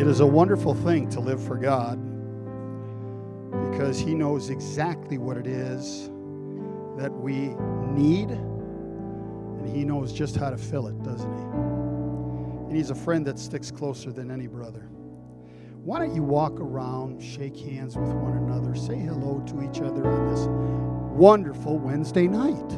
It is a wonderful thing to live for God because He knows exactly what it is that we need, and He knows just how to fill it, doesn't He? And He's a friend that sticks closer than any brother. Why don't you walk around, shake hands with one another, say hello to each other on this wonderful Wednesday night?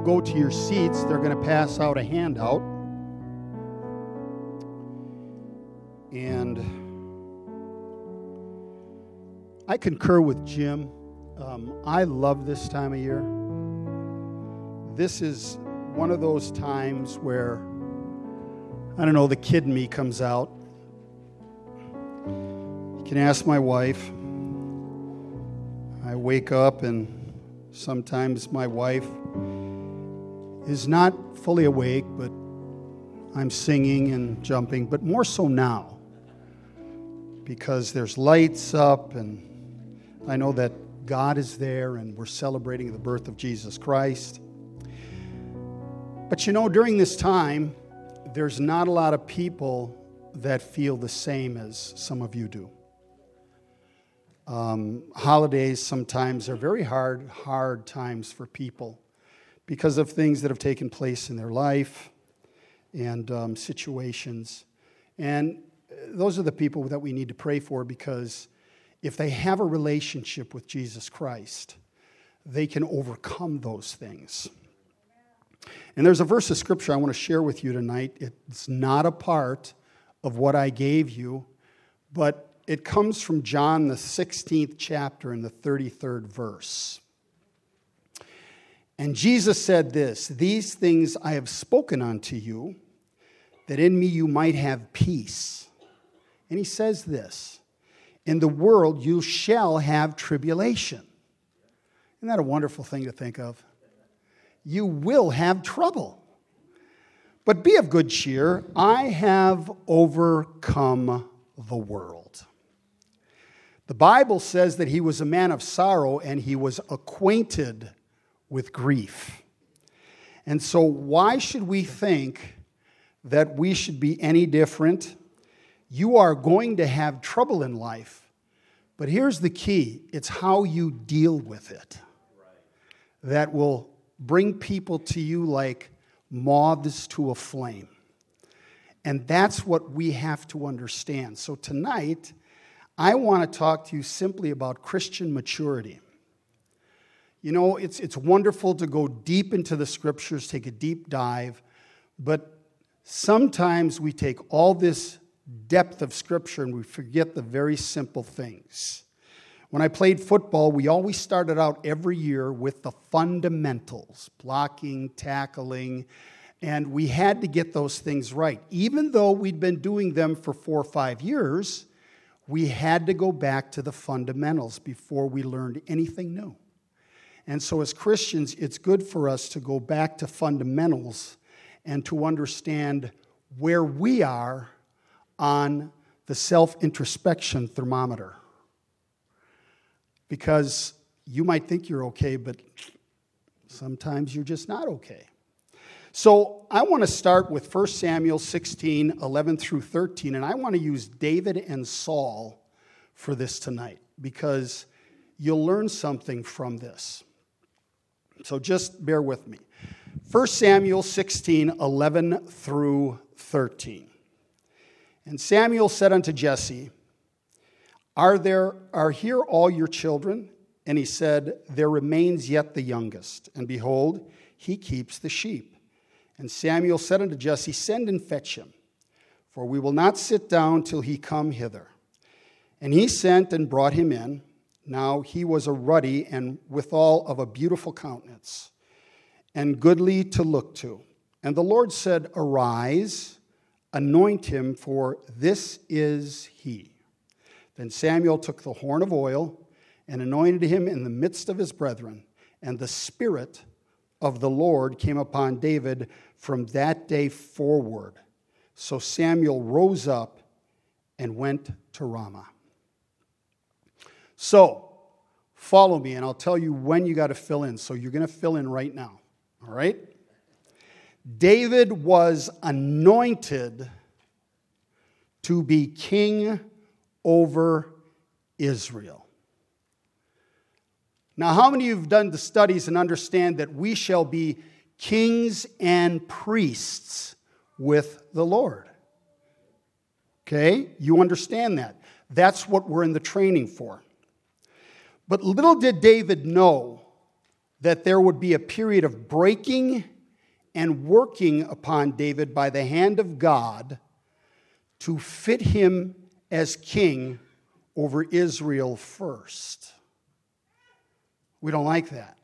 Go to your seats, they're going to pass out a handout. And I concur with Jim. Um, I love this time of year. This is one of those times where, I don't know, the kid in me comes out. You can ask my wife. I wake up and Sometimes my wife is not fully awake, but I'm singing and jumping, but more so now because there's lights up and I know that God is there and we're celebrating the birth of Jesus Christ. But you know, during this time, there's not a lot of people that feel the same as some of you do. Um, holidays sometimes are very hard, hard times for people because of things that have taken place in their life and um, situations. And those are the people that we need to pray for because if they have a relationship with Jesus Christ, they can overcome those things. And there's a verse of scripture I want to share with you tonight. It's not a part of what I gave you, but it comes from John, the 16th chapter, and the 33rd verse. And Jesus said this These things I have spoken unto you, that in me you might have peace. And he says this In the world you shall have tribulation. Isn't that a wonderful thing to think of? You will have trouble. But be of good cheer. I have overcome the world. The Bible says that he was a man of sorrow and he was acquainted with grief. And so, why should we think that we should be any different? You are going to have trouble in life, but here's the key it's how you deal with it that will bring people to you like moths to a flame. And that's what we have to understand. So, tonight, I want to talk to you simply about Christian maturity. You know, it's, it's wonderful to go deep into the scriptures, take a deep dive, but sometimes we take all this depth of scripture and we forget the very simple things. When I played football, we always started out every year with the fundamentals blocking, tackling, and we had to get those things right. Even though we'd been doing them for four or five years, we had to go back to the fundamentals before we learned anything new. And so, as Christians, it's good for us to go back to fundamentals and to understand where we are on the self introspection thermometer. Because you might think you're okay, but sometimes you're just not okay. So I want to start with 1 Samuel 16, 11 through 13, and I want to use David and Saul for this tonight because you'll learn something from this. So just bear with me. 1 Samuel 16, 11 through 13. And Samuel said unto Jesse, Are there are here all your children? And he said, There remains yet the youngest, and behold, he keeps the sheep. And Samuel said unto Jesse, Send and fetch him, for we will not sit down till he come hither. And he sent and brought him in. Now he was a ruddy and withal of a beautiful countenance, and goodly to look to. And the Lord said, Arise, anoint him, for this is he. Then Samuel took the horn of oil and anointed him in the midst of his brethren, and the Spirit of the Lord came upon David from that day forward. So Samuel rose up and went to Ramah. So, follow me, and I'll tell you when you got to fill in. So, you're going to fill in right now. All right? David was anointed to be king over Israel. Now, how many of you have done the studies and understand that we shall be kings and priests with the Lord? Okay, you understand that. That's what we're in the training for. But little did David know that there would be a period of breaking and working upon David by the hand of God to fit him as king over Israel first. We don't like that.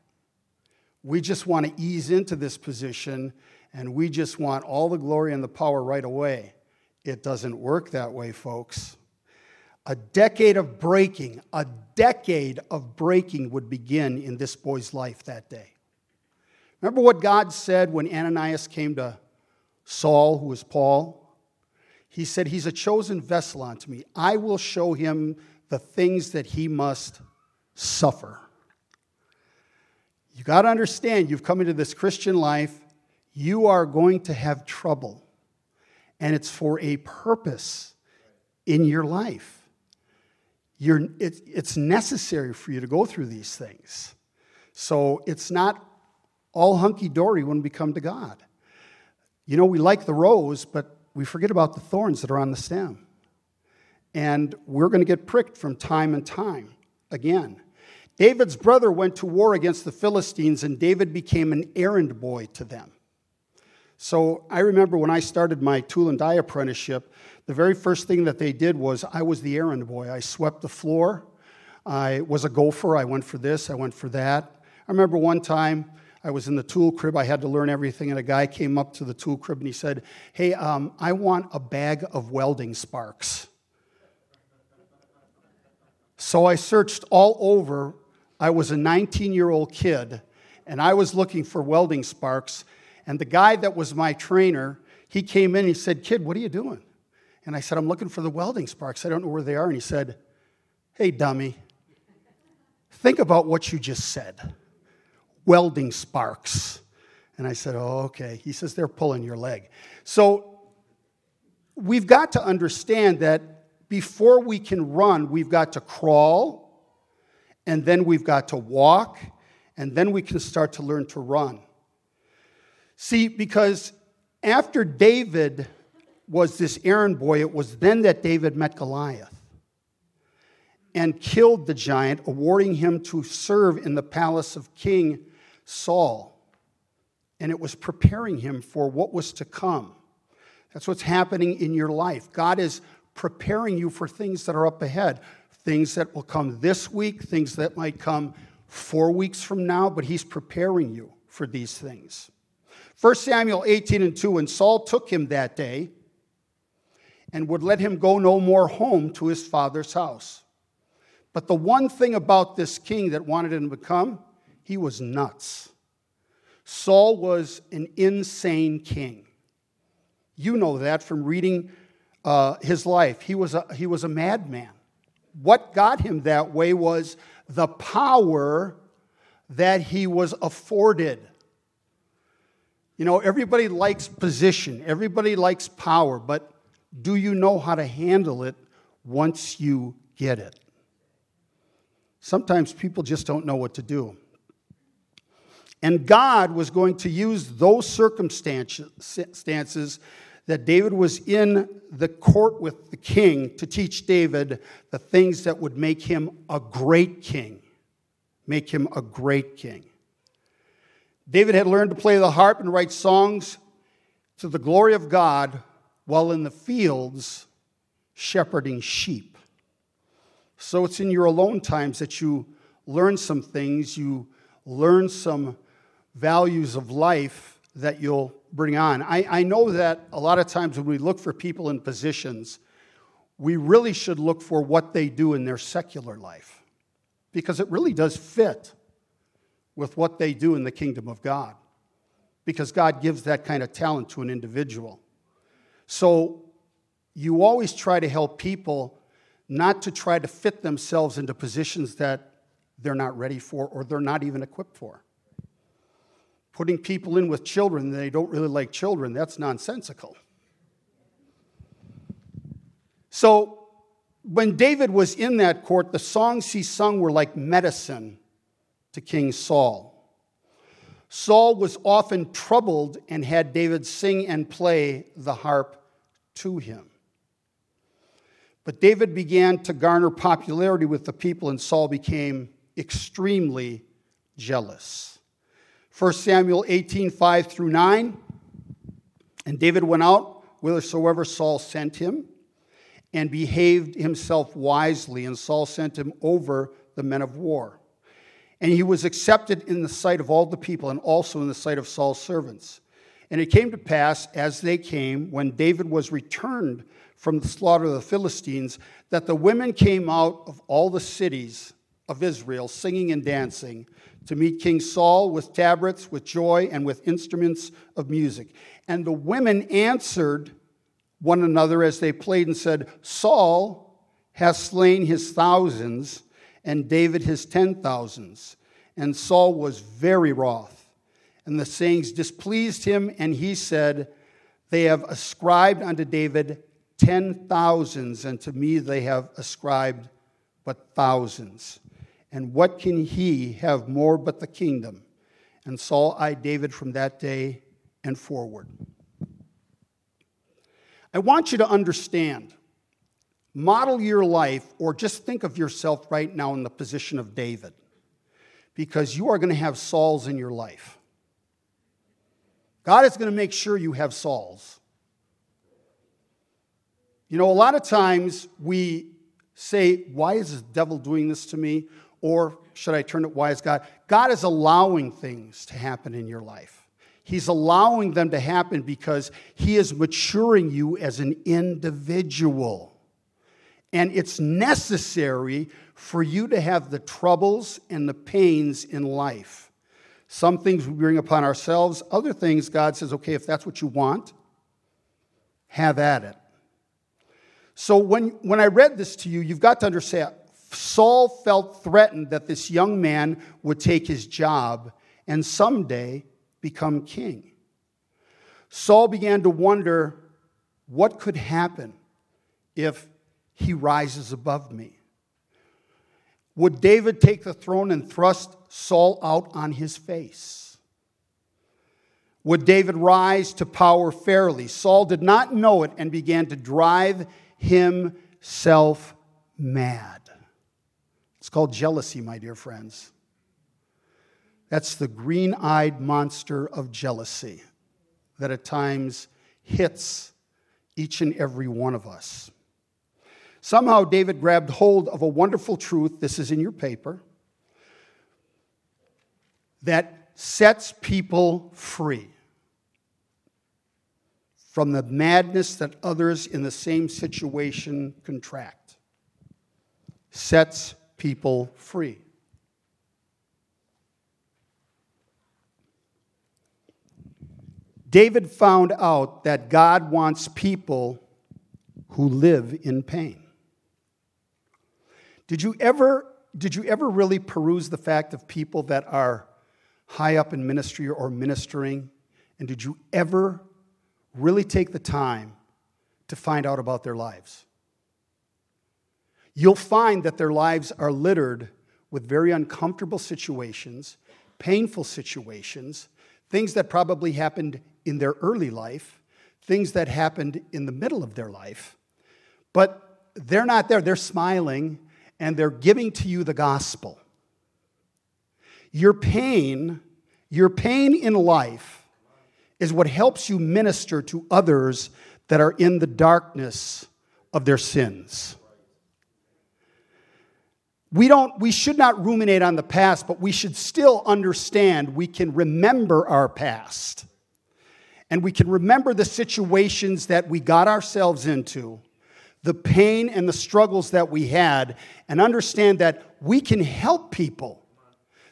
We just want to ease into this position and we just want all the glory and the power right away. It doesn't work that way, folks. A decade of breaking, a decade of breaking would begin in this boy's life that day. Remember what God said when Ananias came to Saul, who was Paul? He said, He's a chosen vessel unto me. I will show him the things that he must suffer. You got to understand, you've come into this Christian life, you are going to have trouble, and it's for a purpose in your life. You're, it, it's necessary for you to go through these things. So it's not all hunky dory when we come to God. You know, we like the rose, but we forget about the thorns that are on the stem. And we're going to get pricked from time and time again. David's brother went to war against the Philistines, and David became an errand boy to them. So I remember when I started my tool and die apprenticeship, the very first thing that they did was I was the errand boy. I swept the floor. I was a gopher. I went for this, I went for that. I remember one time I was in the tool crib. I had to learn everything, and a guy came up to the tool crib and he said, Hey, um, I want a bag of welding sparks. So I searched all over. I was a 19 year old kid, and I was looking for welding sparks. And the guy that was my trainer, he came in and he said, Kid, what are you doing? And I said, I'm looking for the welding sparks. I don't know where they are. And he said, Hey, dummy, think about what you just said welding sparks. And I said, Oh, okay. He says, They're pulling your leg. So we've got to understand that before we can run, we've got to crawl, and then we've got to walk, and then we can start to learn to run. See, because after David was this errand boy, it was then that David met Goliath and killed the giant, awarding him to serve in the palace of King Saul. And it was preparing him for what was to come. That's what's happening in your life. God is preparing you for things that are up ahead, things that will come this week, things that might come four weeks from now, but He's preparing you for these things. 1 Samuel 18 and 2 And Saul took him that day and would let him go no more home to his father's house. But the one thing about this king that wanted him to come, he was nuts. Saul was an insane king. You know that from reading uh, his life. He was, a, he was a madman. What got him that way was the power that he was afforded. You know, everybody likes position, everybody likes power, but do you know how to handle it once you get it? Sometimes people just don't know what to do. And God was going to use those circumstances that David was in the court with the king to teach David the things that would make him a great king. Make him a great king. David had learned to play the harp and write songs to the glory of God while in the fields shepherding sheep. So it's in your alone times that you learn some things, you learn some values of life that you'll bring on. I, I know that a lot of times when we look for people in positions, we really should look for what they do in their secular life because it really does fit with what they do in the kingdom of God because God gives that kind of talent to an individual. So you always try to help people not to try to fit themselves into positions that they're not ready for or they're not even equipped for. Putting people in with children they don't really like children, that's nonsensical. So, when David was in that court, the songs he sung were like medicine to King Saul. Saul was often troubled and had David sing and play the harp to him. But David began to garner popularity with the people, and Saul became extremely jealous. 1 Samuel 18, 5 through 9. And David went out whithersoever Saul sent him and behaved himself wisely, and Saul sent him over the men of war. And he was accepted in the sight of all the people and also in the sight of Saul's servants. And it came to pass, as they came, when David was returned from the slaughter of the Philistines, that the women came out of all the cities of Israel, singing and dancing, to meet King Saul with tabrets, with joy, and with instruments of music. And the women answered one another as they played and said, Saul has slain his thousands, and David his ten thousands. And Saul was very wroth. And the sayings displeased him, and he said, They have ascribed unto David ten thousands, and to me they have ascribed but thousands. And what can he have more but the kingdom? And Saul eyed David from that day and forward. I want you to understand model your life, or just think of yourself right now in the position of David, because you are going to have Sauls in your life. God is going to make sure you have Sauls. You know, a lot of times we say, Why is the devil doing this to me? Or should I turn it, why is God? God is allowing things to happen in your life. He's allowing them to happen because He is maturing you as an individual. And it's necessary for you to have the troubles and the pains in life. Some things we bring upon ourselves, other things God says, okay, if that's what you want, have at it. So when, when I read this to you, you've got to understand Saul felt threatened that this young man would take his job and someday become king. Saul began to wonder what could happen if he rises above me. Would David take the throne and thrust Saul out on his face? Would David rise to power fairly? Saul did not know it and began to drive himself mad. It's called jealousy, my dear friends. That's the green eyed monster of jealousy that at times hits each and every one of us. Somehow, David grabbed hold of a wonderful truth. This is in your paper that sets people free from the madness that others in the same situation contract. Sets people free. David found out that God wants people who live in pain. Did you ever did you ever really peruse the fact of people that are high up in ministry or ministering and did you ever really take the time to find out about their lives? you'll find that their lives are littered with very uncomfortable situations, painful situations, things that probably happened in their early life, things that happened in the middle of their life. But they're not there. They're smiling and they're giving to you the gospel. Your pain, your pain in life is what helps you minister to others that are in the darkness of their sins. We, don't, we should not ruminate on the past, but we should still understand we can remember our past. And we can remember the situations that we got ourselves into, the pain and the struggles that we had, and understand that we can help people.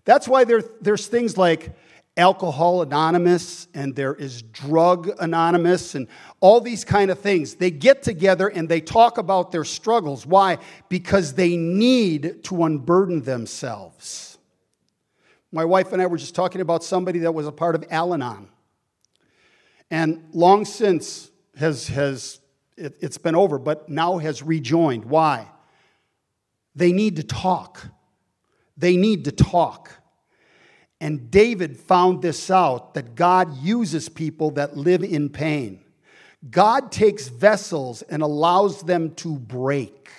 That's why there, there's things like Alcohol Anonymous and there is Drug Anonymous and all these kind of things. They get together and they talk about their struggles. Why? Because they need to unburden themselves. My wife and I were just talking about somebody that was a part of Al Anon. And long since has, has it, it's been over, but now has rejoined. Why? They need to talk. They need to talk. And David found this out that God uses people that live in pain. God takes vessels and allows them to break.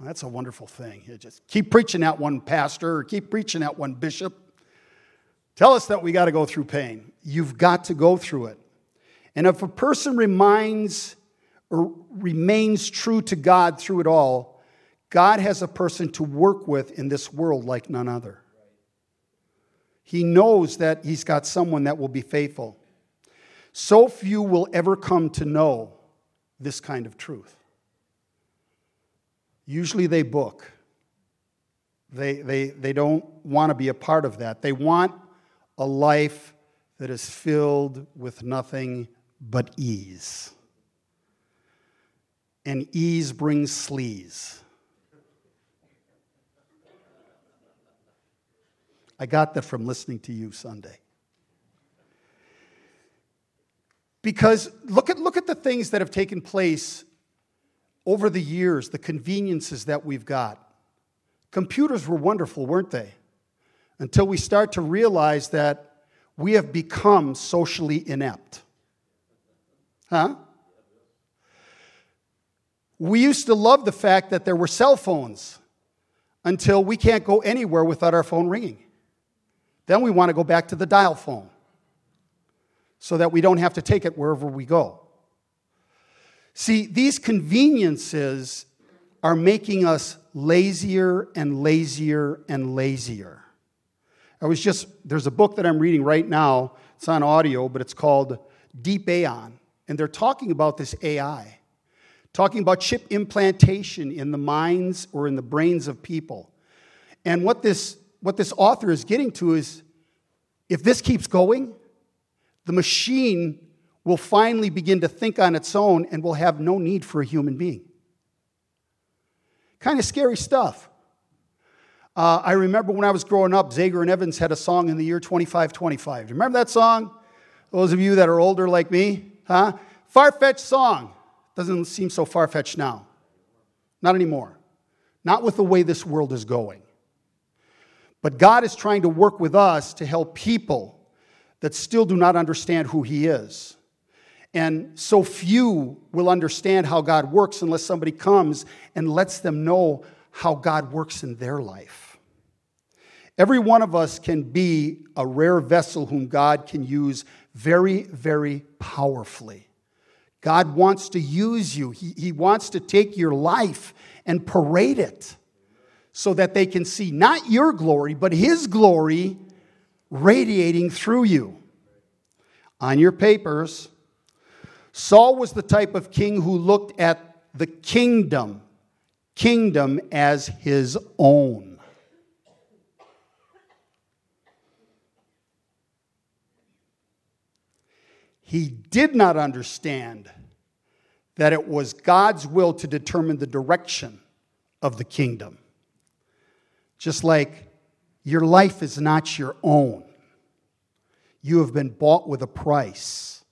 that's a wonderful thing. You just keep preaching that one pastor or keep preaching that one bishop. Tell us that we got to go through pain. You've got to go through it. And if a person reminds or remains true to God through it all, God has a person to work with in this world like none other. He knows that he's got someone that will be faithful. So few will ever come to know this kind of truth. Usually they book. They, they, they don't want to be a part of that. They want a life that is filled with nothing but ease. And ease brings sleaze. I got that from listening to you Sunday. Because look at, look at the things that have taken place over the years, the conveniences that we've got. Computers were wonderful, weren't they? Until we start to realize that we have become socially inept. Huh? We used to love the fact that there were cell phones until we can't go anywhere without our phone ringing. Then we want to go back to the dial phone so that we don't have to take it wherever we go. See, these conveniences are making us lazier and lazier and lazier. I was just, there's a book that I'm reading right now. It's on audio, but it's called Deep Aeon. And they're talking about this AI, talking about chip implantation in the minds or in the brains of people. And what this what this author is getting to is if this keeps going, the machine will finally begin to think on its own and will have no need for a human being. Kind of scary stuff. Uh, I remember when I was growing up, Zager and Evans had a song in the year 2525. Do you remember that song? Those of you that are older like me, huh? Far fetched song. Doesn't seem so far fetched now. Not anymore. Not with the way this world is going. But God is trying to work with us to help people that still do not understand who He is. And so few will understand how God works unless somebody comes and lets them know how God works in their life. Every one of us can be a rare vessel whom God can use very, very powerfully. God wants to use you, He, he wants to take your life and parade it so that they can see not your glory, but His glory radiating through you. On your papers, Saul was the type of king who looked at the kingdom, kingdom as his own. He did not understand that it was God's will to determine the direction of the kingdom. Just like your life is not your own, you have been bought with a price.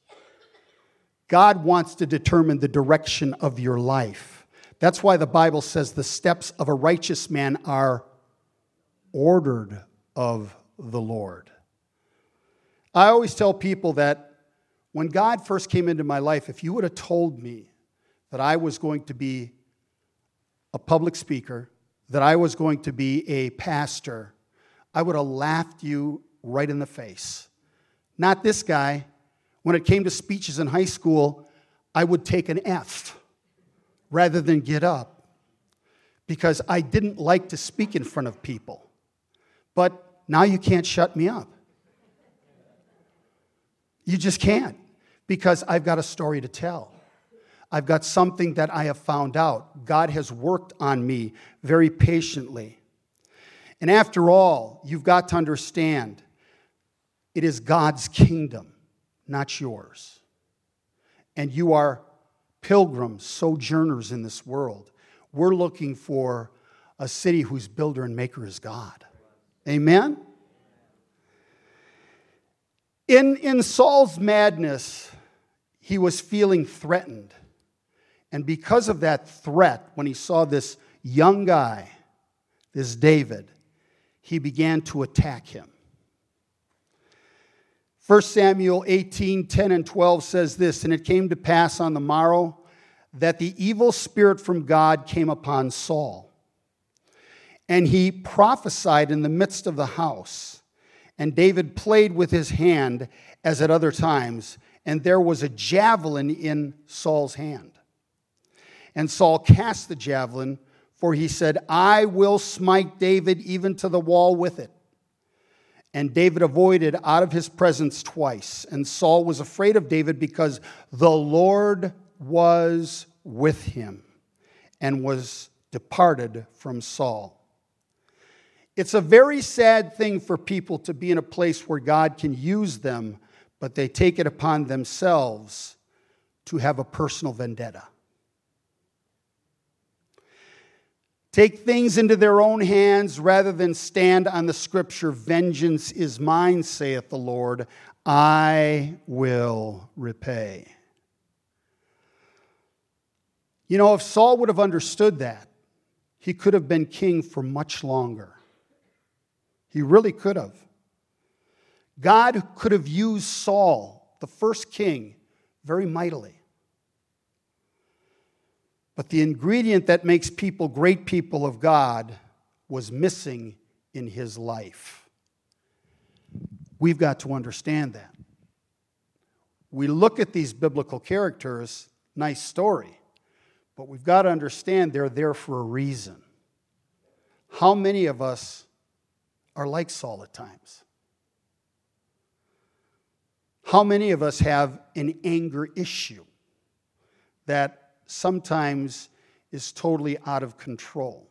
God wants to determine the direction of your life. That's why the Bible says the steps of a righteous man are ordered of the Lord. I always tell people that when God first came into my life, if you would have told me that I was going to be a public speaker, that I was going to be a pastor, I would have laughed you right in the face. Not this guy. When it came to speeches in high school, I would take an F rather than get up because I didn't like to speak in front of people. But now you can't shut me up. You just can't because I've got a story to tell. I've got something that I have found out. God has worked on me very patiently. And after all, you've got to understand it is God's kingdom, not yours. And you are pilgrims, sojourners in this world. We're looking for a city whose builder and maker is God. Amen? In, in Saul's madness, he was feeling threatened. And because of that threat, when he saw this young guy, this David, he began to attack him. 1 Samuel 18 10 and 12 says this And it came to pass on the morrow that the evil spirit from God came upon Saul. And he prophesied in the midst of the house. And David played with his hand as at other times, and there was a javelin in Saul's hand. And Saul cast the javelin, for he said, I will smite David even to the wall with it. And David avoided out of his presence twice. And Saul was afraid of David because the Lord was with him and was departed from Saul. It's a very sad thing for people to be in a place where God can use them, but they take it upon themselves to have a personal vendetta. Take things into their own hands rather than stand on the scripture, Vengeance is mine, saith the Lord, I will repay. You know, if Saul would have understood that, he could have been king for much longer. He really could have. God could have used Saul, the first king, very mightily. But the ingredient that makes people great people of God was missing in his life. We've got to understand that. We look at these biblical characters, nice story, but we've got to understand they're there for a reason. How many of us are like Saul at times? How many of us have an anger issue that sometimes is totally out of control?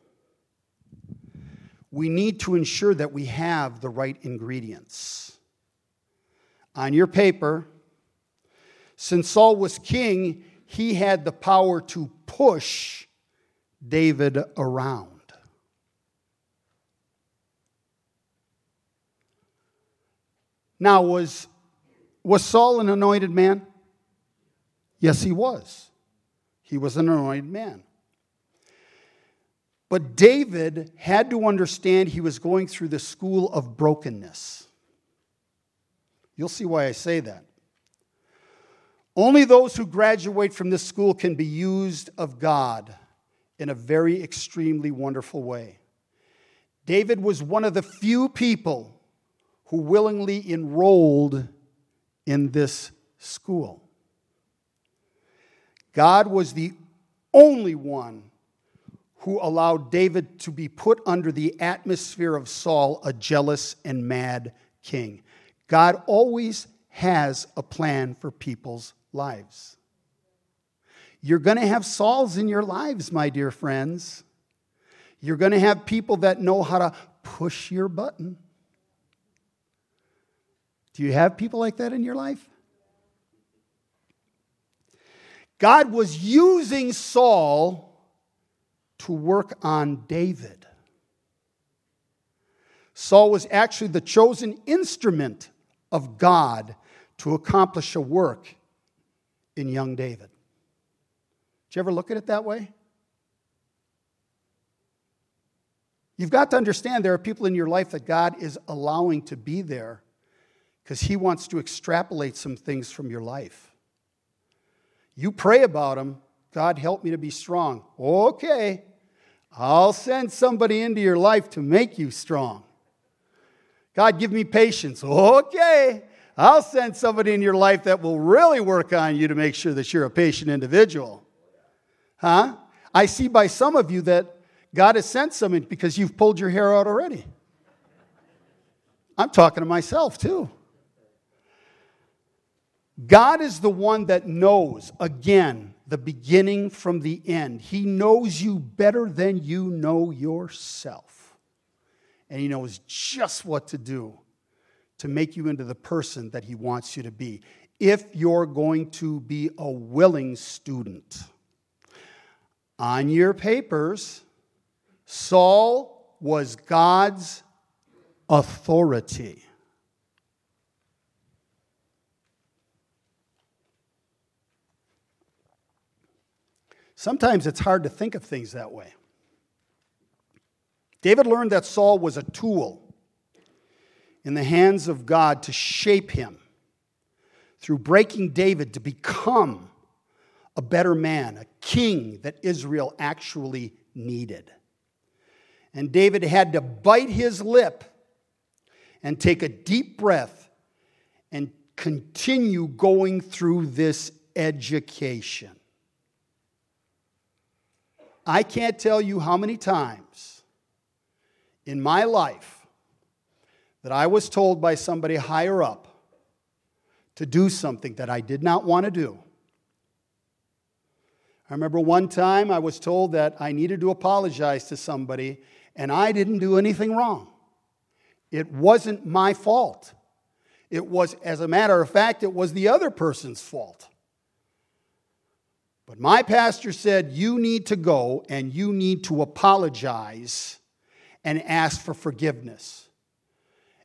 We need to ensure that we have the right ingredients. On your paper, since Saul was king, he had the power to push David around. Now, was, was Saul an anointed man? Yes, he was. He was an anointed man. But David had to understand he was going through the school of brokenness. You'll see why I say that. Only those who graduate from this school can be used of God in a very extremely wonderful way. David was one of the few people who willingly enrolled in this school. God was the only one who allowed David to be put under the atmosphere of Saul, a jealous and mad king. God always has a plan for people's lives. You're going to have Sauls in your lives, my dear friends. You're going to have people that know how to push your button. Do you have people like that in your life? God was using Saul to work on David. Saul was actually the chosen instrument of God to accomplish a work in young David. Did you ever look at it that way? You've got to understand there are people in your life that God is allowing to be there because He wants to extrapolate some things from your life. You pray about them. God, help me to be strong. Okay, I'll send somebody into your life to make you strong. God, give me patience. Okay, I'll send somebody in your life that will really work on you to make sure that you're a patient individual. Huh? I see by some of you that God has sent someone because you've pulled your hair out already. I'm talking to myself too. God is the one that knows, again, the beginning from the end. He knows you better than you know yourself. And He knows just what to do to make you into the person that He wants you to be if you're going to be a willing student. On your papers, Saul was God's authority. Sometimes it's hard to think of things that way. David learned that Saul was a tool in the hands of God to shape him through breaking David to become a better man, a king that Israel actually needed. And David had to bite his lip and take a deep breath and continue going through this education. I can't tell you how many times in my life that I was told by somebody higher up to do something that I did not want to do. I remember one time I was told that I needed to apologize to somebody, and I didn't do anything wrong. It wasn't my fault. It was, as a matter of fact, it was the other person's fault. But my pastor said, You need to go and you need to apologize and ask for forgiveness.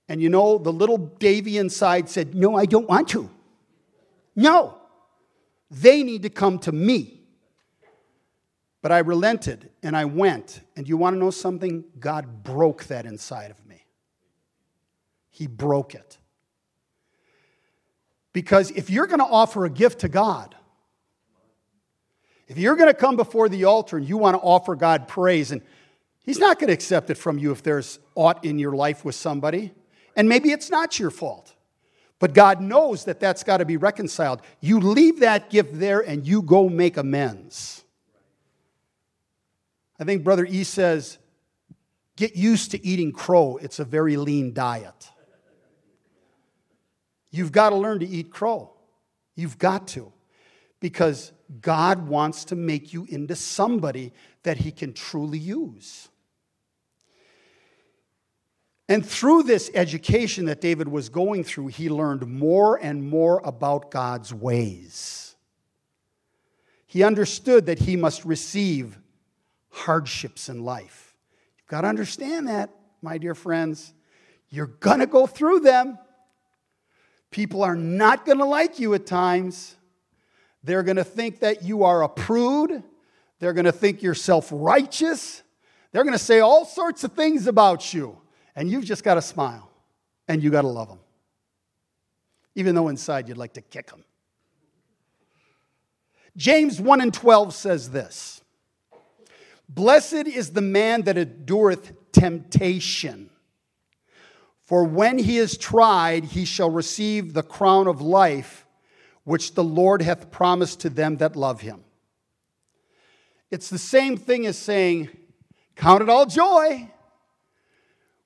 And you know, the little Davy inside said, No, I don't want to. No, they need to come to me. But I relented and I went. And you want to know something? God broke that inside of me. He broke it. Because if you're going to offer a gift to God, if you're going to come before the altar and you want to offer God praise, and He's not going to accept it from you if there's aught in your life with somebody, and maybe it's not your fault. But God knows that that's got to be reconciled. You leave that gift there and you go make amends. I think Brother E says, get used to eating crow. It's a very lean diet. You've got to learn to eat crow. You've got to because God wants to make you into somebody that He can truly use. And through this education that David was going through, he learned more and more about God's ways. He understood that he must receive hardships in life. You've got to understand that, my dear friends. You're going to go through them. People are not going to like you at times. They're going to think that you are a prude. They're going to think you're self righteous. They're going to say all sorts of things about you. And you've just got to smile and you got to love them. Even though inside you'd like to kick them. James 1 and 12 says this Blessed is the man that endureth temptation. For when he is tried, he shall receive the crown of life which the Lord hath promised to them that love him. It's the same thing as saying, Count it all joy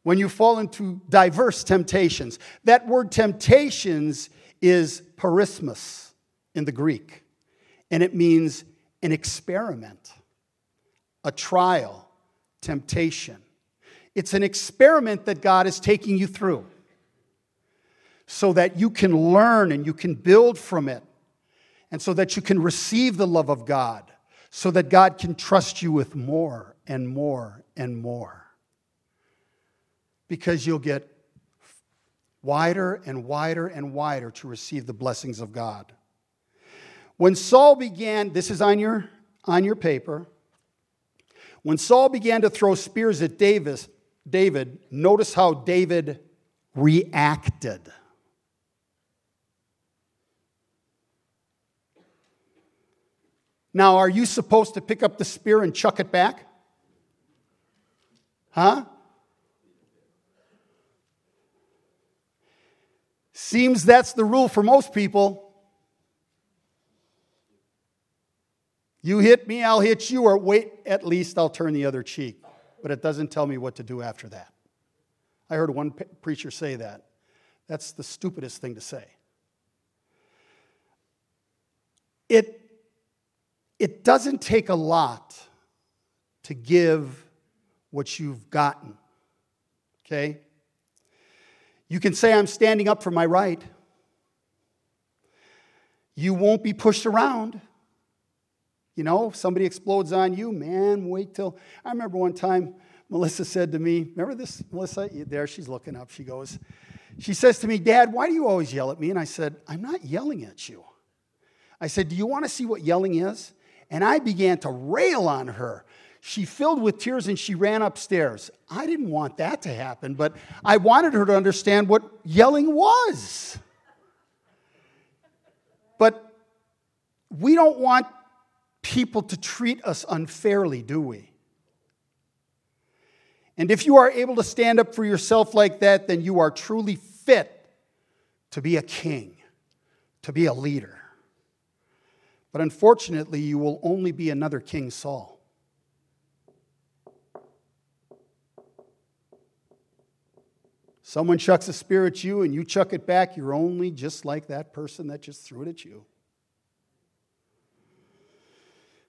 when you fall into diverse temptations. That word temptations is peirasmos in the Greek, and it means an experiment, a trial, temptation. It's an experiment that God is taking you through so that you can learn and you can build from it, and so that you can receive the love of God, so that God can trust you with more and more and more. Because you'll get wider and wider and wider to receive the blessings of God. When Saul began, this is on your, on your paper, when Saul began to throw spears at Davis, David, notice how David reacted. Now, are you supposed to pick up the spear and chuck it back? Huh? Seems that's the rule for most people. You hit me, I'll hit you, or wait, at least I'll turn the other cheek. But it doesn't tell me what to do after that. I heard one preacher say that. That's the stupidest thing to say. It, it doesn't take a lot to give what you've gotten. Okay? You can say, I'm standing up for my right. You won't be pushed around. You know, if somebody explodes on you, man, wait till. I remember one time Melissa said to me, Remember this, Melissa? There, she's looking up. She goes, She says to me, Dad, why do you always yell at me? And I said, I'm not yelling at you. I said, Do you want to see what yelling is? And I began to rail on her. She filled with tears and she ran upstairs. I didn't want that to happen, but I wanted her to understand what yelling was. But we don't want people to treat us unfairly, do we? And if you are able to stand up for yourself like that, then you are truly fit to be a king, to be a leader. But unfortunately, you will only be another King Saul. Someone chucks a spear at you and you chuck it back, you're only just like that person that just threw it at you.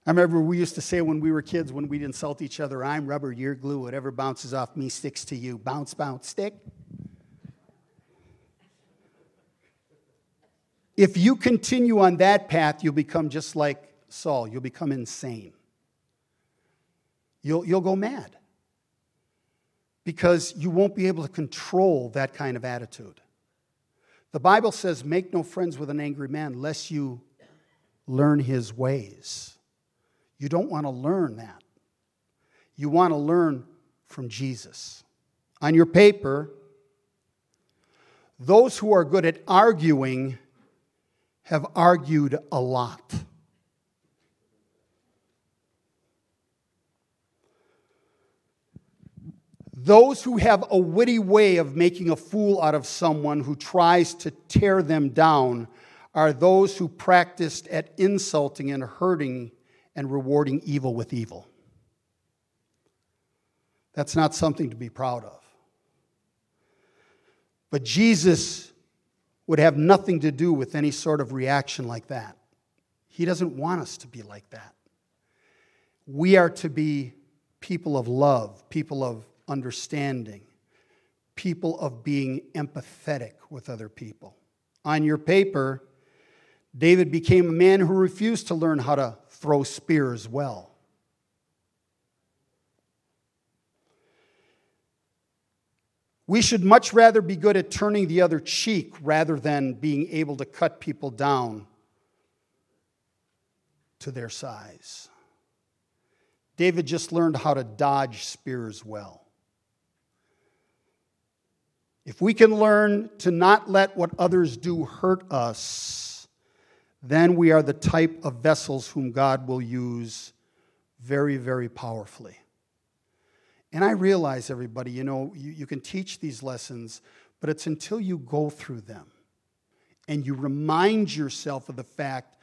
I remember we used to say when we were kids, when we'd insult each other, I'm rubber, you're glue, whatever bounces off me sticks to you. Bounce, bounce, stick. If you continue on that path, you'll become just like Saul. You'll become insane. You'll, you'll go mad because you won't be able to control that kind of attitude. The Bible says, Make no friends with an angry man, lest you learn his ways. You don't want to learn that. You want to learn from Jesus. On your paper, those who are good at arguing have argued a lot. Those who have a witty way of making a fool out of someone who tries to tear them down are those who practiced at insulting and hurting and rewarding evil with evil. That's not something to be proud of. But Jesus would have nothing to do with any sort of reaction like that. He doesn't want us to be like that. We are to be people of love, people of understanding, people of being empathetic with other people. On your paper, David became a man who refused to learn how to throw spears well. We should much rather be good at turning the other cheek rather than being able to cut people down to their size. David just learned how to dodge spears well. If we can learn to not let what others do hurt us, then we are the type of vessels whom God will use very, very powerfully. And I realize, everybody, you know, you, you can teach these lessons, but it's until you go through them and you remind yourself of the fact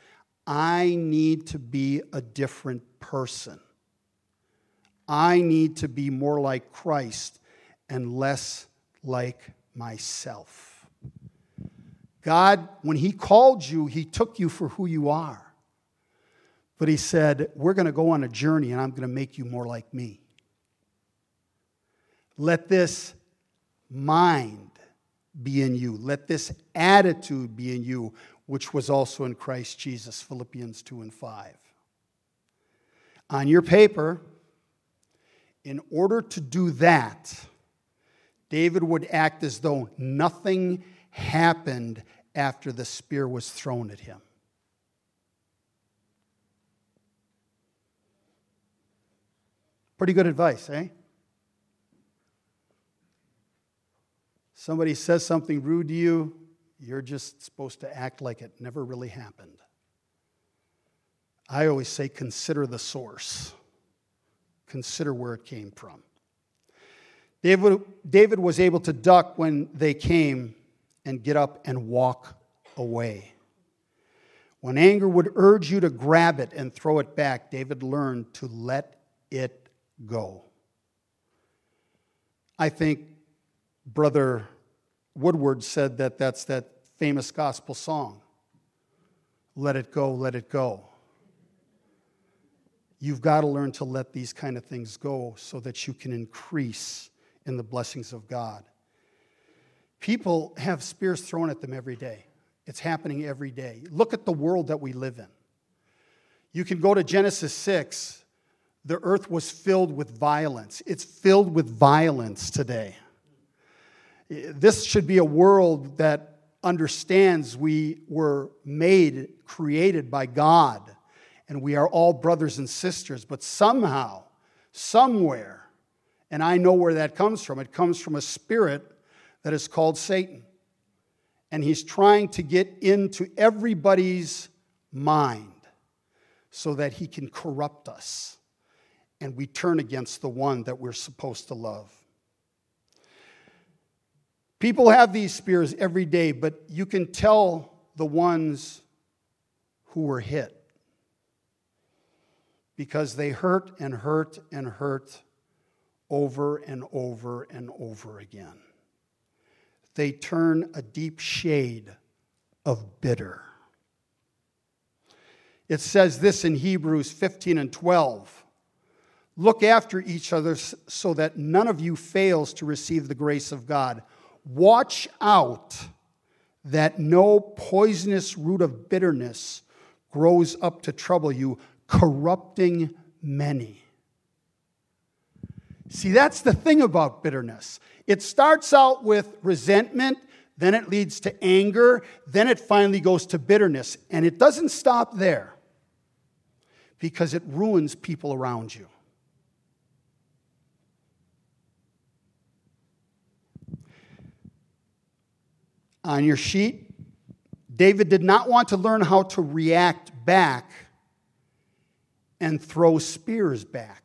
I need to be a different person. I need to be more like Christ and less like myself. God, when He called you, He took you for who you are. But He said, We're going to go on a journey and I'm going to make you more like me. Let this mind be in you. Let this attitude be in you, which was also in Christ Jesus. Philippians 2 and 5. On your paper, in order to do that, David would act as though nothing happened after the spear was thrown at him. Pretty good advice, eh? Somebody says something rude to you, you're just supposed to act like it never really happened. I always say, consider the source, consider where it came from. David, David was able to duck when they came and get up and walk away. When anger would urge you to grab it and throw it back, David learned to let it go. I think Brother Woodward said that that's that famous gospel song Let it go, let it go. You've got to learn to let these kind of things go so that you can increase in the blessings of God. People have spears thrown at them every day. It's happening every day. Look at the world that we live in. You can go to Genesis 6. The earth was filled with violence. It's filled with violence today. This should be a world that understands we were made, created by God, and we are all brothers and sisters, but somehow, somewhere, and I know where that comes from, it comes from a spirit that is called Satan. And he's trying to get into everybody's mind so that he can corrupt us and we turn against the one that we're supposed to love. People have these spears every day, but you can tell the ones who were hit because they hurt and hurt and hurt over and over and over again. They turn a deep shade of bitter. It says this in Hebrews 15 and 12 Look after each other so that none of you fails to receive the grace of God. Watch out that no poisonous root of bitterness grows up to trouble you, corrupting many. See, that's the thing about bitterness. It starts out with resentment, then it leads to anger, then it finally goes to bitterness. And it doesn't stop there because it ruins people around you. On your sheet. David did not want to learn how to react back and throw spears back.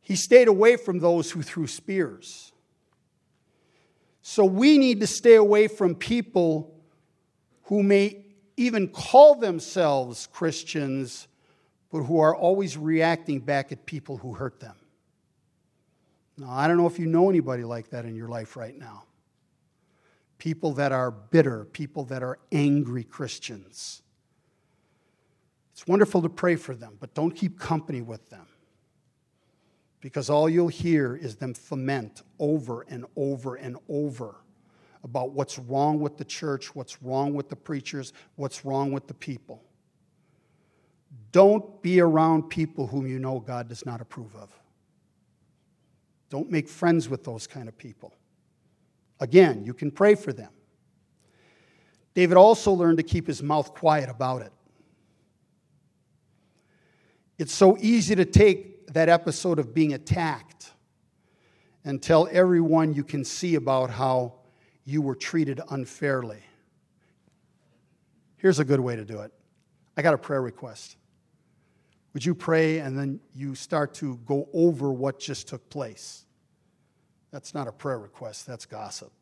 He stayed away from those who threw spears. So we need to stay away from people who may even call themselves Christians but who are always reacting back at people who hurt them. Now, I don't know if you know anybody like that in your life right now. People that are bitter, people that are angry Christians. It's wonderful to pray for them, but don't keep company with them. Because all you'll hear is them foment over and over and over about what's wrong with the church, what's wrong with the preachers, what's wrong with the people. Don't be around people whom you know God does not approve of. Don't make friends with those kind of people. Again, you can pray for them. David also learned to keep his mouth quiet about it. It's so easy to take that episode of being attacked and tell everyone you can see about how you were treated unfairly. Here's a good way to do it I got a prayer request. Would you pray and then you start to go over what just took place? That's not a prayer request, that's gossip.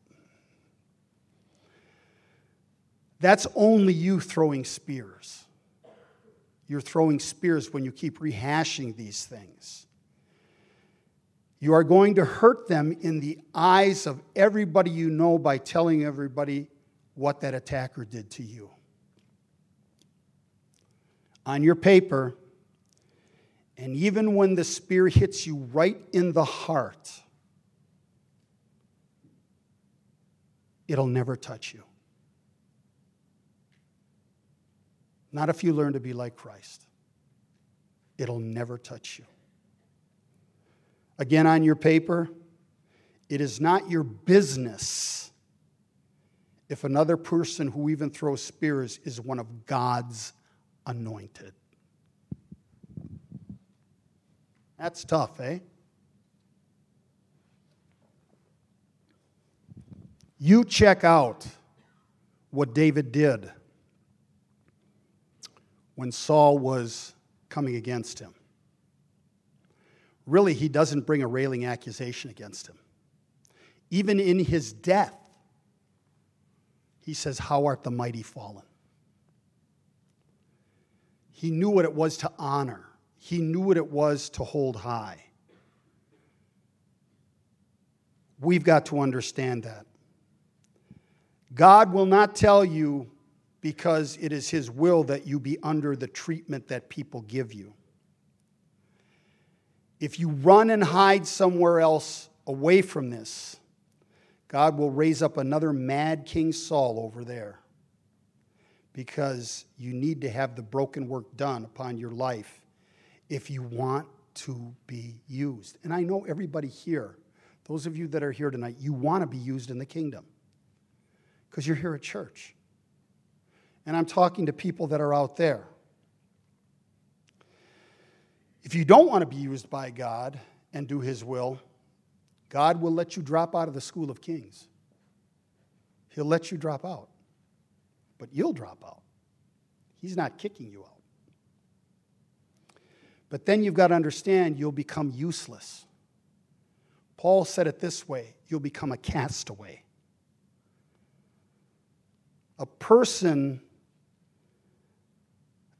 That's only you throwing spears. You're throwing spears when you keep rehashing these things. You are going to hurt them in the eyes of everybody you know by telling everybody what that attacker did to you. On your paper, and even when the spear hits you right in the heart, it'll never touch you. Not if you learn to be like Christ. It'll never touch you. Again, on your paper, it is not your business if another person who even throws spears is one of God's anointed. That's tough, eh? You check out what David did when Saul was coming against him. Really, he doesn't bring a railing accusation against him. Even in his death, he says, How art the mighty fallen? He knew what it was to honor, he knew what it was to hold high. We've got to understand that. God will not tell you because it is His will that you be under the treatment that people give you. If you run and hide somewhere else away from this, God will raise up another mad King Saul over there because you need to have the broken work done upon your life if you want to be used. And I know everybody here, those of you that are here tonight, you want to be used in the kingdom because you're here at church. And I'm talking to people that are out there. If you don't want to be used by God and do His will, God will let you drop out of the school of kings. He'll let you drop out, but you'll drop out. He's not kicking you out. But then you've got to understand you'll become useless. Paul said it this way you'll become a castaway. A person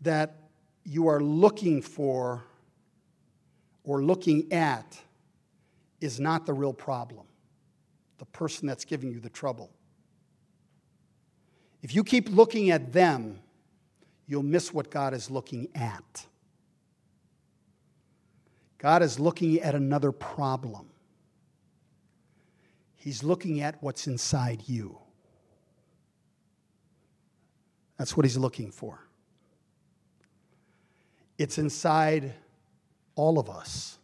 that you are looking for or looking at is not the real problem, the person that's giving you the trouble. If you keep looking at them, you'll miss what God is looking at. God is looking at another problem. He's looking at what's inside you. That's what he's looking for. It's inside all of us.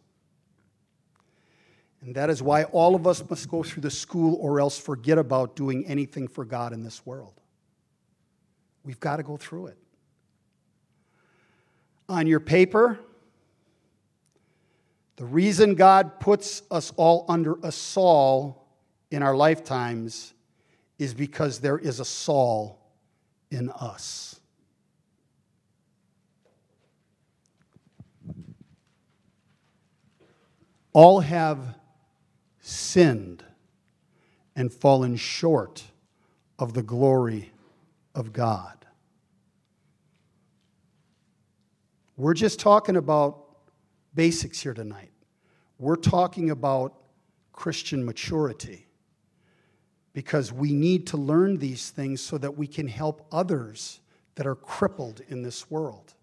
And that is why all of us must go through the school or else forget about doing anything for God in this world. We've got to go through it. On your paper, the reason God puts us all under a Saul in our lifetimes is because there is a Saul in us. All have sinned and fallen short of the glory of God. We're just talking about basics here tonight. We're talking about Christian maturity because we need to learn these things so that we can help others that are crippled in this world,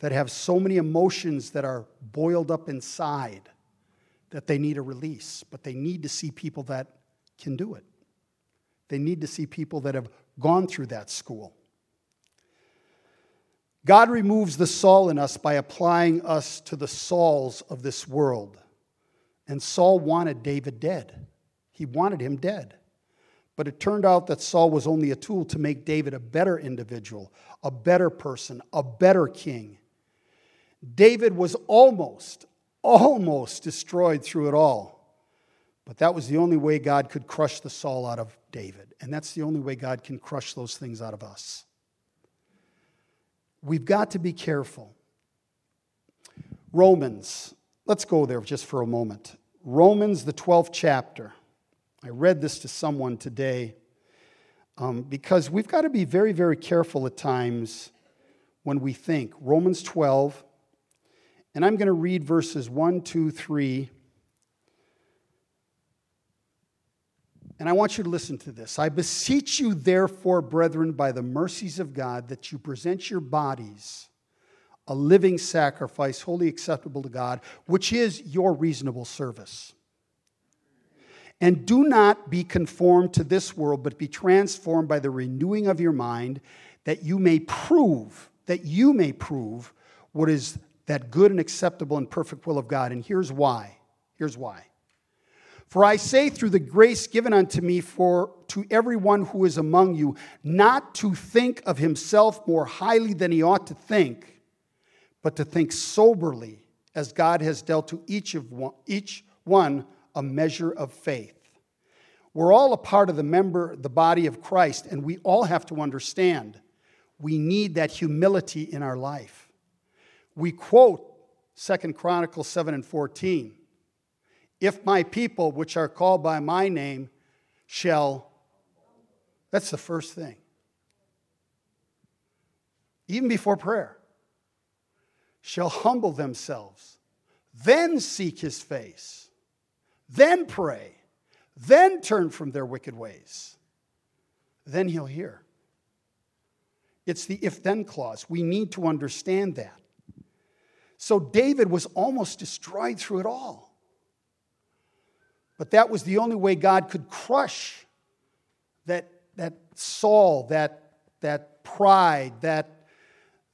that have so many emotions that are boiled up inside that they need a release, but they need to see people that can do it. They need to see people that have gone through that school. God removes the Saul in us by applying us to the Sauls of this world. And Saul wanted David dead. He wanted him dead. But it turned out that Saul was only a tool to make David a better individual, a better person, a better king. David was almost, almost destroyed through it all. But that was the only way God could crush the Saul out of David. And that's the only way God can crush those things out of us. We've got to be careful. Romans, let's go there just for a moment. Romans, the 12th chapter. I read this to someone today um, because we've got to be very, very careful at times when we think. Romans 12, and I'm going to read verses 1, 2, 3. And I want you to listen to this. I beseech you, therefore, brethren, by the mercies of God, that you present your bodies a living sacrifice, wholly acceptable to God, which is your reasonable service. And do not be conformed to this world, but be transformed by the renewing of your mind, that you may prove, that you may prove what is that good and acceptable and perfect will of God. And here's why. Here's why. For I say through the grace given unto me for to everyone who is among you, not to think of himself more highly than he ought to think, but to think soberly as God has dealt to each, of one, each one a measure of faith. We're all a part of the member, the body of Christ, and we all have to understand we need that humility in our life. We quote Second Chronicles 7 and 14. If my people, which are called by my name, shall, that's the first thing. Even before prayer, shall humble themselves, then seek his face, then pray, then turn from their wicked ways, then he'll hear. It's the if then clause. We need to understand that. So David was almost destroyed through it all. But that was the only way God could crush that, that Saul, that, that pride, that,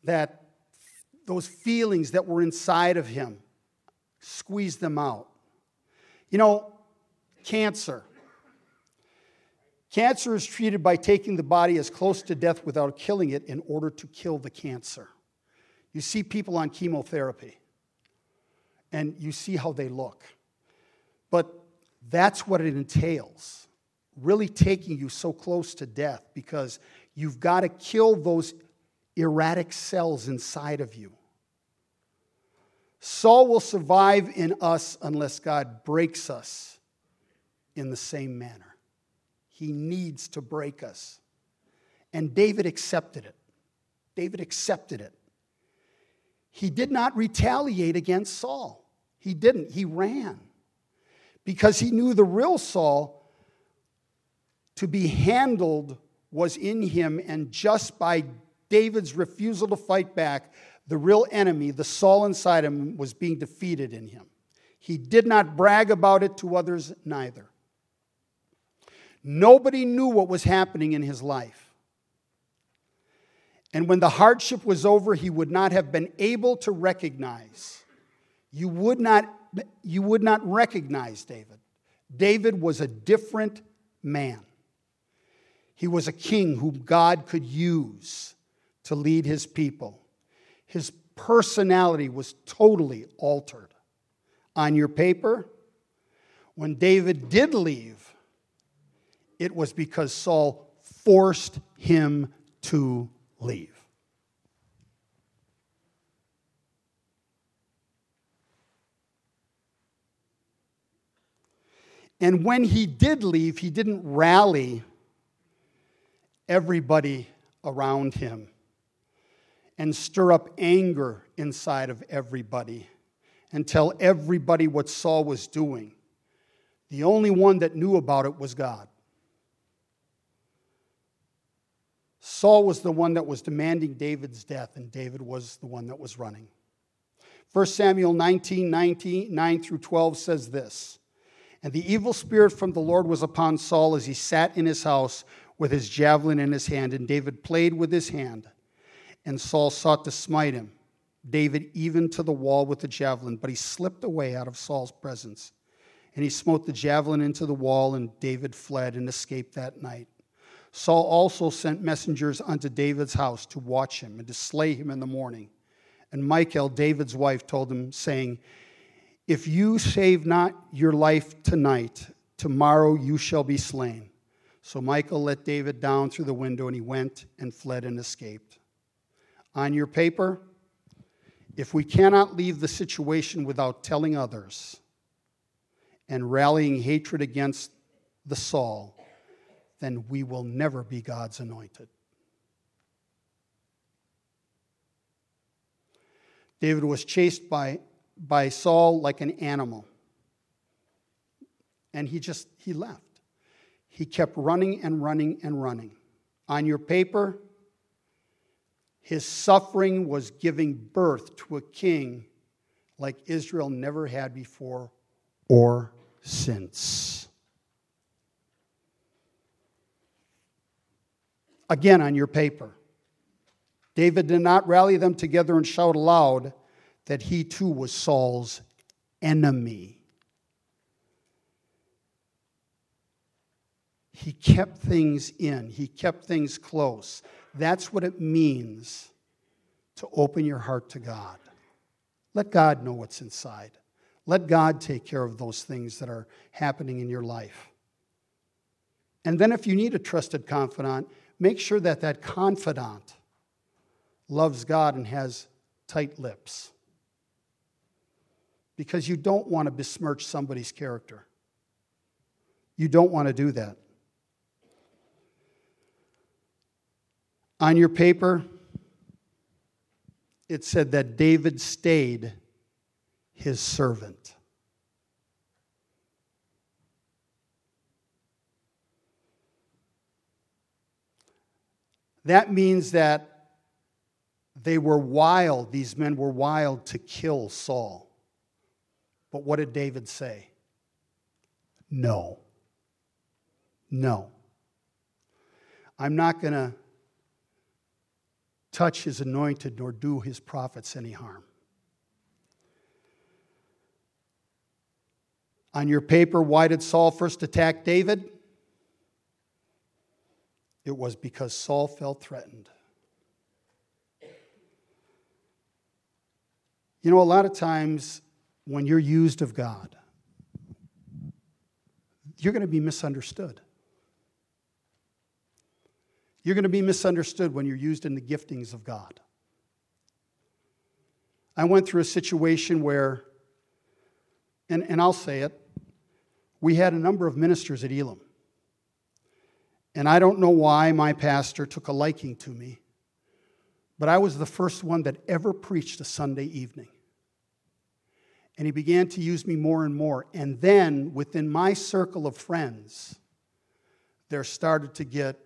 that those feelings that were inside of him, squeeze them out. You know, cancer. Cancer is treated by taking the body as close to death without killing it in order to kill the cancer. You see people on chemotherapy and you see how they look. But that's what it entails really taking you so close to death because you've got to kill those erratic cells inside of you. Saul will survive in us unless God breaks us in the same manner. He needs to break us. And David accepted it. David accepted it. He did not retaliate against Saul. He didn't. He ran because he knew the real Saul to be handled was in him, and just by David's refusal to fight back, the real enemy, the Saul inside him, was being defeated in him. He did not brag about it to others, neither. Nobody knew what was happening in his life. And when the hardship was over, he would not have been able to recognize. You would not, you would not recognize David. David was a different man. He was a king whom God could use to lead his people. His personality was totally altered. On your paper, when David did leave, it was because Saul forced him to leave. And when he did leave, he didn't rally everybody around him and stir up anger inside of everybody and tell everybody what Saul was doing. The only one that knew about it was God. Saul was the one that was demanding David's death, and David was the one that was running. 1 Samuel 19, 19 9 through 12 says this And the evil spirit from the Lord was upon Saul as he sat in his house with his javelin in his hand, and David played with his hand. And Saul sought to smite him, David even to the wall with the javelin, but he slipped away out of Saul's presence. And he smote the javelin into the wall, and David fled and escaped that night. Saul also sent messengers unto David's house to watch him and to slay him in the morning. And Michal, David's wife, told him, saying, If you save not your life tonight, tomorrow you shall be slain. So Michal let David down through the window, and he went and fled and escaped. On your paper, if we cannot leave the situation without telling others and rallying hatred against the Saul, then we will never be God's anointed. David was chased by, by Saul like an animal. And he just, he left. He kept running and running and running. On your paper, his suffering was giving birth to a king like Israel never had before or since. again on your paper. David did not rally them together and shout aloud that he too was Saul's enemy. He kept things in, he kept things close. That's what it means to open your heart to God. Let God know what's inside. Let God take care of those things that are happening in your life. And then, if you need a trusted confidant, make sure that that confidant loves God and has tight lips. Because you don't want to besmirch somebody's character. You don't want to do that. On your paper, it said that David stayed his servant. That means that they were wild, these men were wild to kill Saul. But what did David say? No. No. I'm not going to touch his anointed nor do his prophets any harm. On your paper, why did Saul first attack David? It was because Saul felt threatened. You know, a lot of times when you're used of God, you're going to be misunderstood. You're going to be misunderstood when you're used in the giftings of God. I went through a situation where, and, and I'll say it, we had a number of ministers at Elam. And I don't know why my pastor took a liking to me, but I was the first one that ever preached a Sunday evening. And he began to use me more and more. And then within my circle of friends, there started to get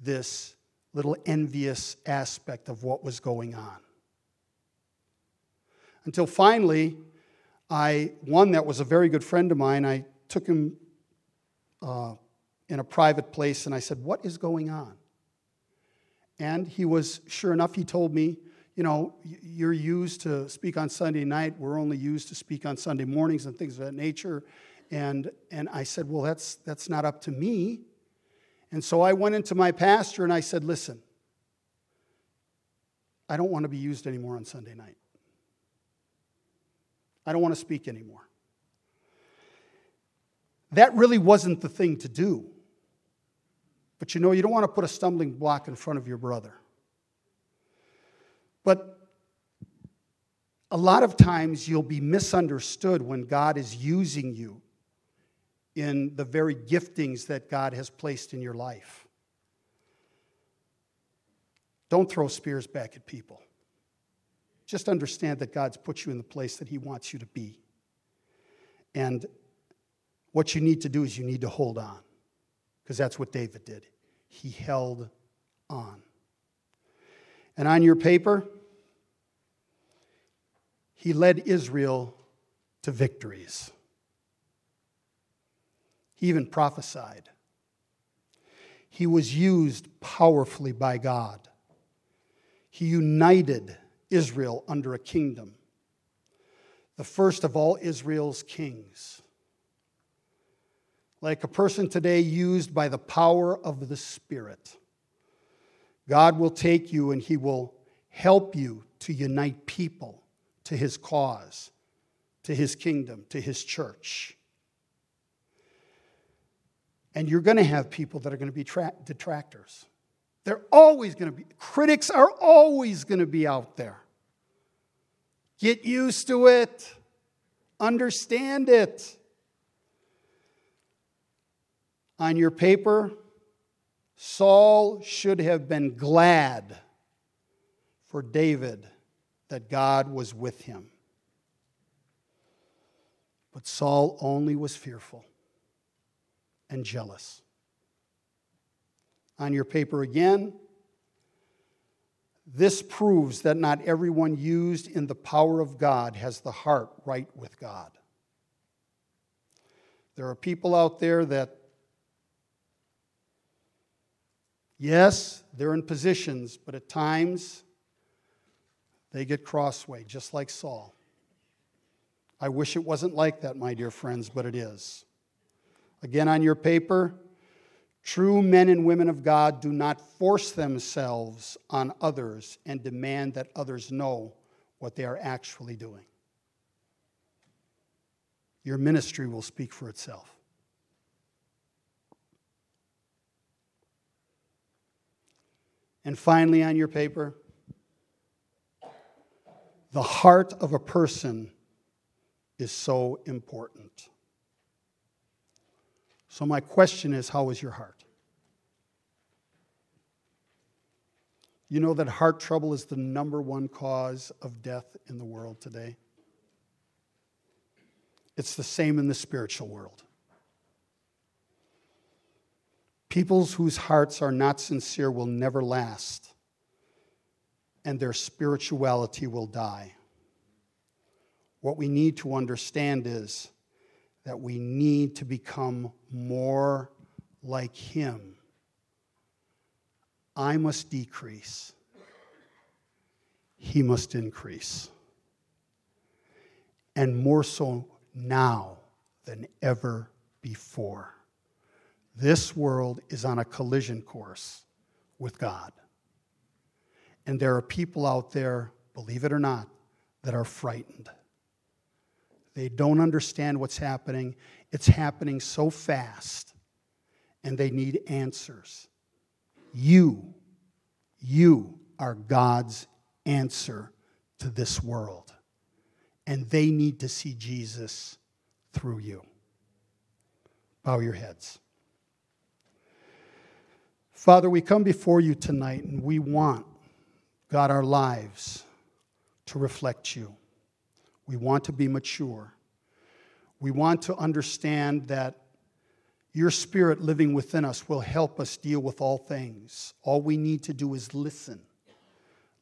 this little envious aspect of what was going on. Until finally, I, one that was a very good friend of mine, I took him uh, in a private place and I said, What is going on? And he was, sure enough, he told me, You know, you're used to speak on Sunday night. We're only used to speak on Sunday mornings and things of that nature. And, and I said, Well, that's, that's not up to me. And so I went into my pastor and I said, Listen, I don't want to be used anymore on Sunday night. I don't want to speak anymore. That really wasn't the thing to do. But you know, you don't want to put a stumbling block in front of your brother. But a lot of times you'll be misunderstood when God is using you in the very giftings that God has placed in your life. Don't throw spears back at people. Just understand that God's put you in the place that He wants you to be. And what you need to do is you need to hold on, because that's what David did. He held on. And on your paper, he led Israel to victories. He even prophesied. He was used powerfully by God. He united Israel under a kingdom, the first of all Israel's kings. Like a person today used by the power of the Spirit, God will take you and He will help you to unite people to His cause, to His kingdom, to His church. And you're going to have people that are going to be tra- detractors. They're always going to be, critics are always going to be out there. Get used to it, understand it. On your paper, Saul should have been glad for David that God was with him. But Saul only was fearful and jealous. On your paper again, this proves that not everyone used in the power of God has the heart right with God. There are people out there that, yes, they're in positions, but at times they get crossway, just like Saul. I wish it wasn't like that, my dear friends, but it is. Again, on your paper, true men and women of God do not force themselves on others and demand that others know what they are actually doing. your ministry will speak for itself. And finally, on your paper, the heart of a person is so important. So, my question is how is your heart? You know that heart trouble is the number one cause of death in the world today? It's the same in the spiritual world. Peoples whose hearts are not sincere will never last, and their spirituality will die. What we need to understand is that we need to become more like Him. I must decrease, He must increase. And more so now than ever before. This world is on a collision course with God. And there are people out there, believe it or not, that are frightened. They don't understand what's happening. It's happening so fast, and they need answers. You, you are God's answer to this world. And they need to see Jesus through you. Bow your heads. Father, we come before you tonight and we want, God, our lives to reflect you. We want to be mature. We want to understand that your spirit living within us will help us deal with all things. All we need to do is listen.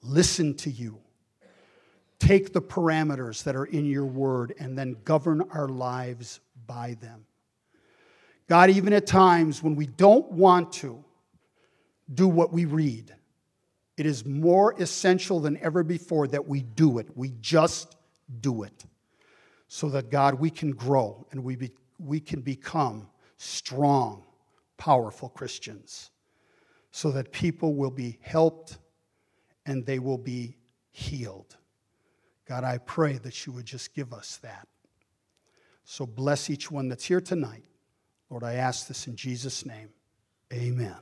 Listen to you. Take the parameters that are in your word and then govern our lives by them. God, even at times when we don't want to, do what we read. It is more essential than ever before that we do it. We just do it. So that, God, we can grow and we, be, we can become strong, powerful Christians. So that people will be helped and they will be healed. God, I pray that you would just give us that. So bless each one that's here tonight. Lord, I ask this in Jesus' name. Amen.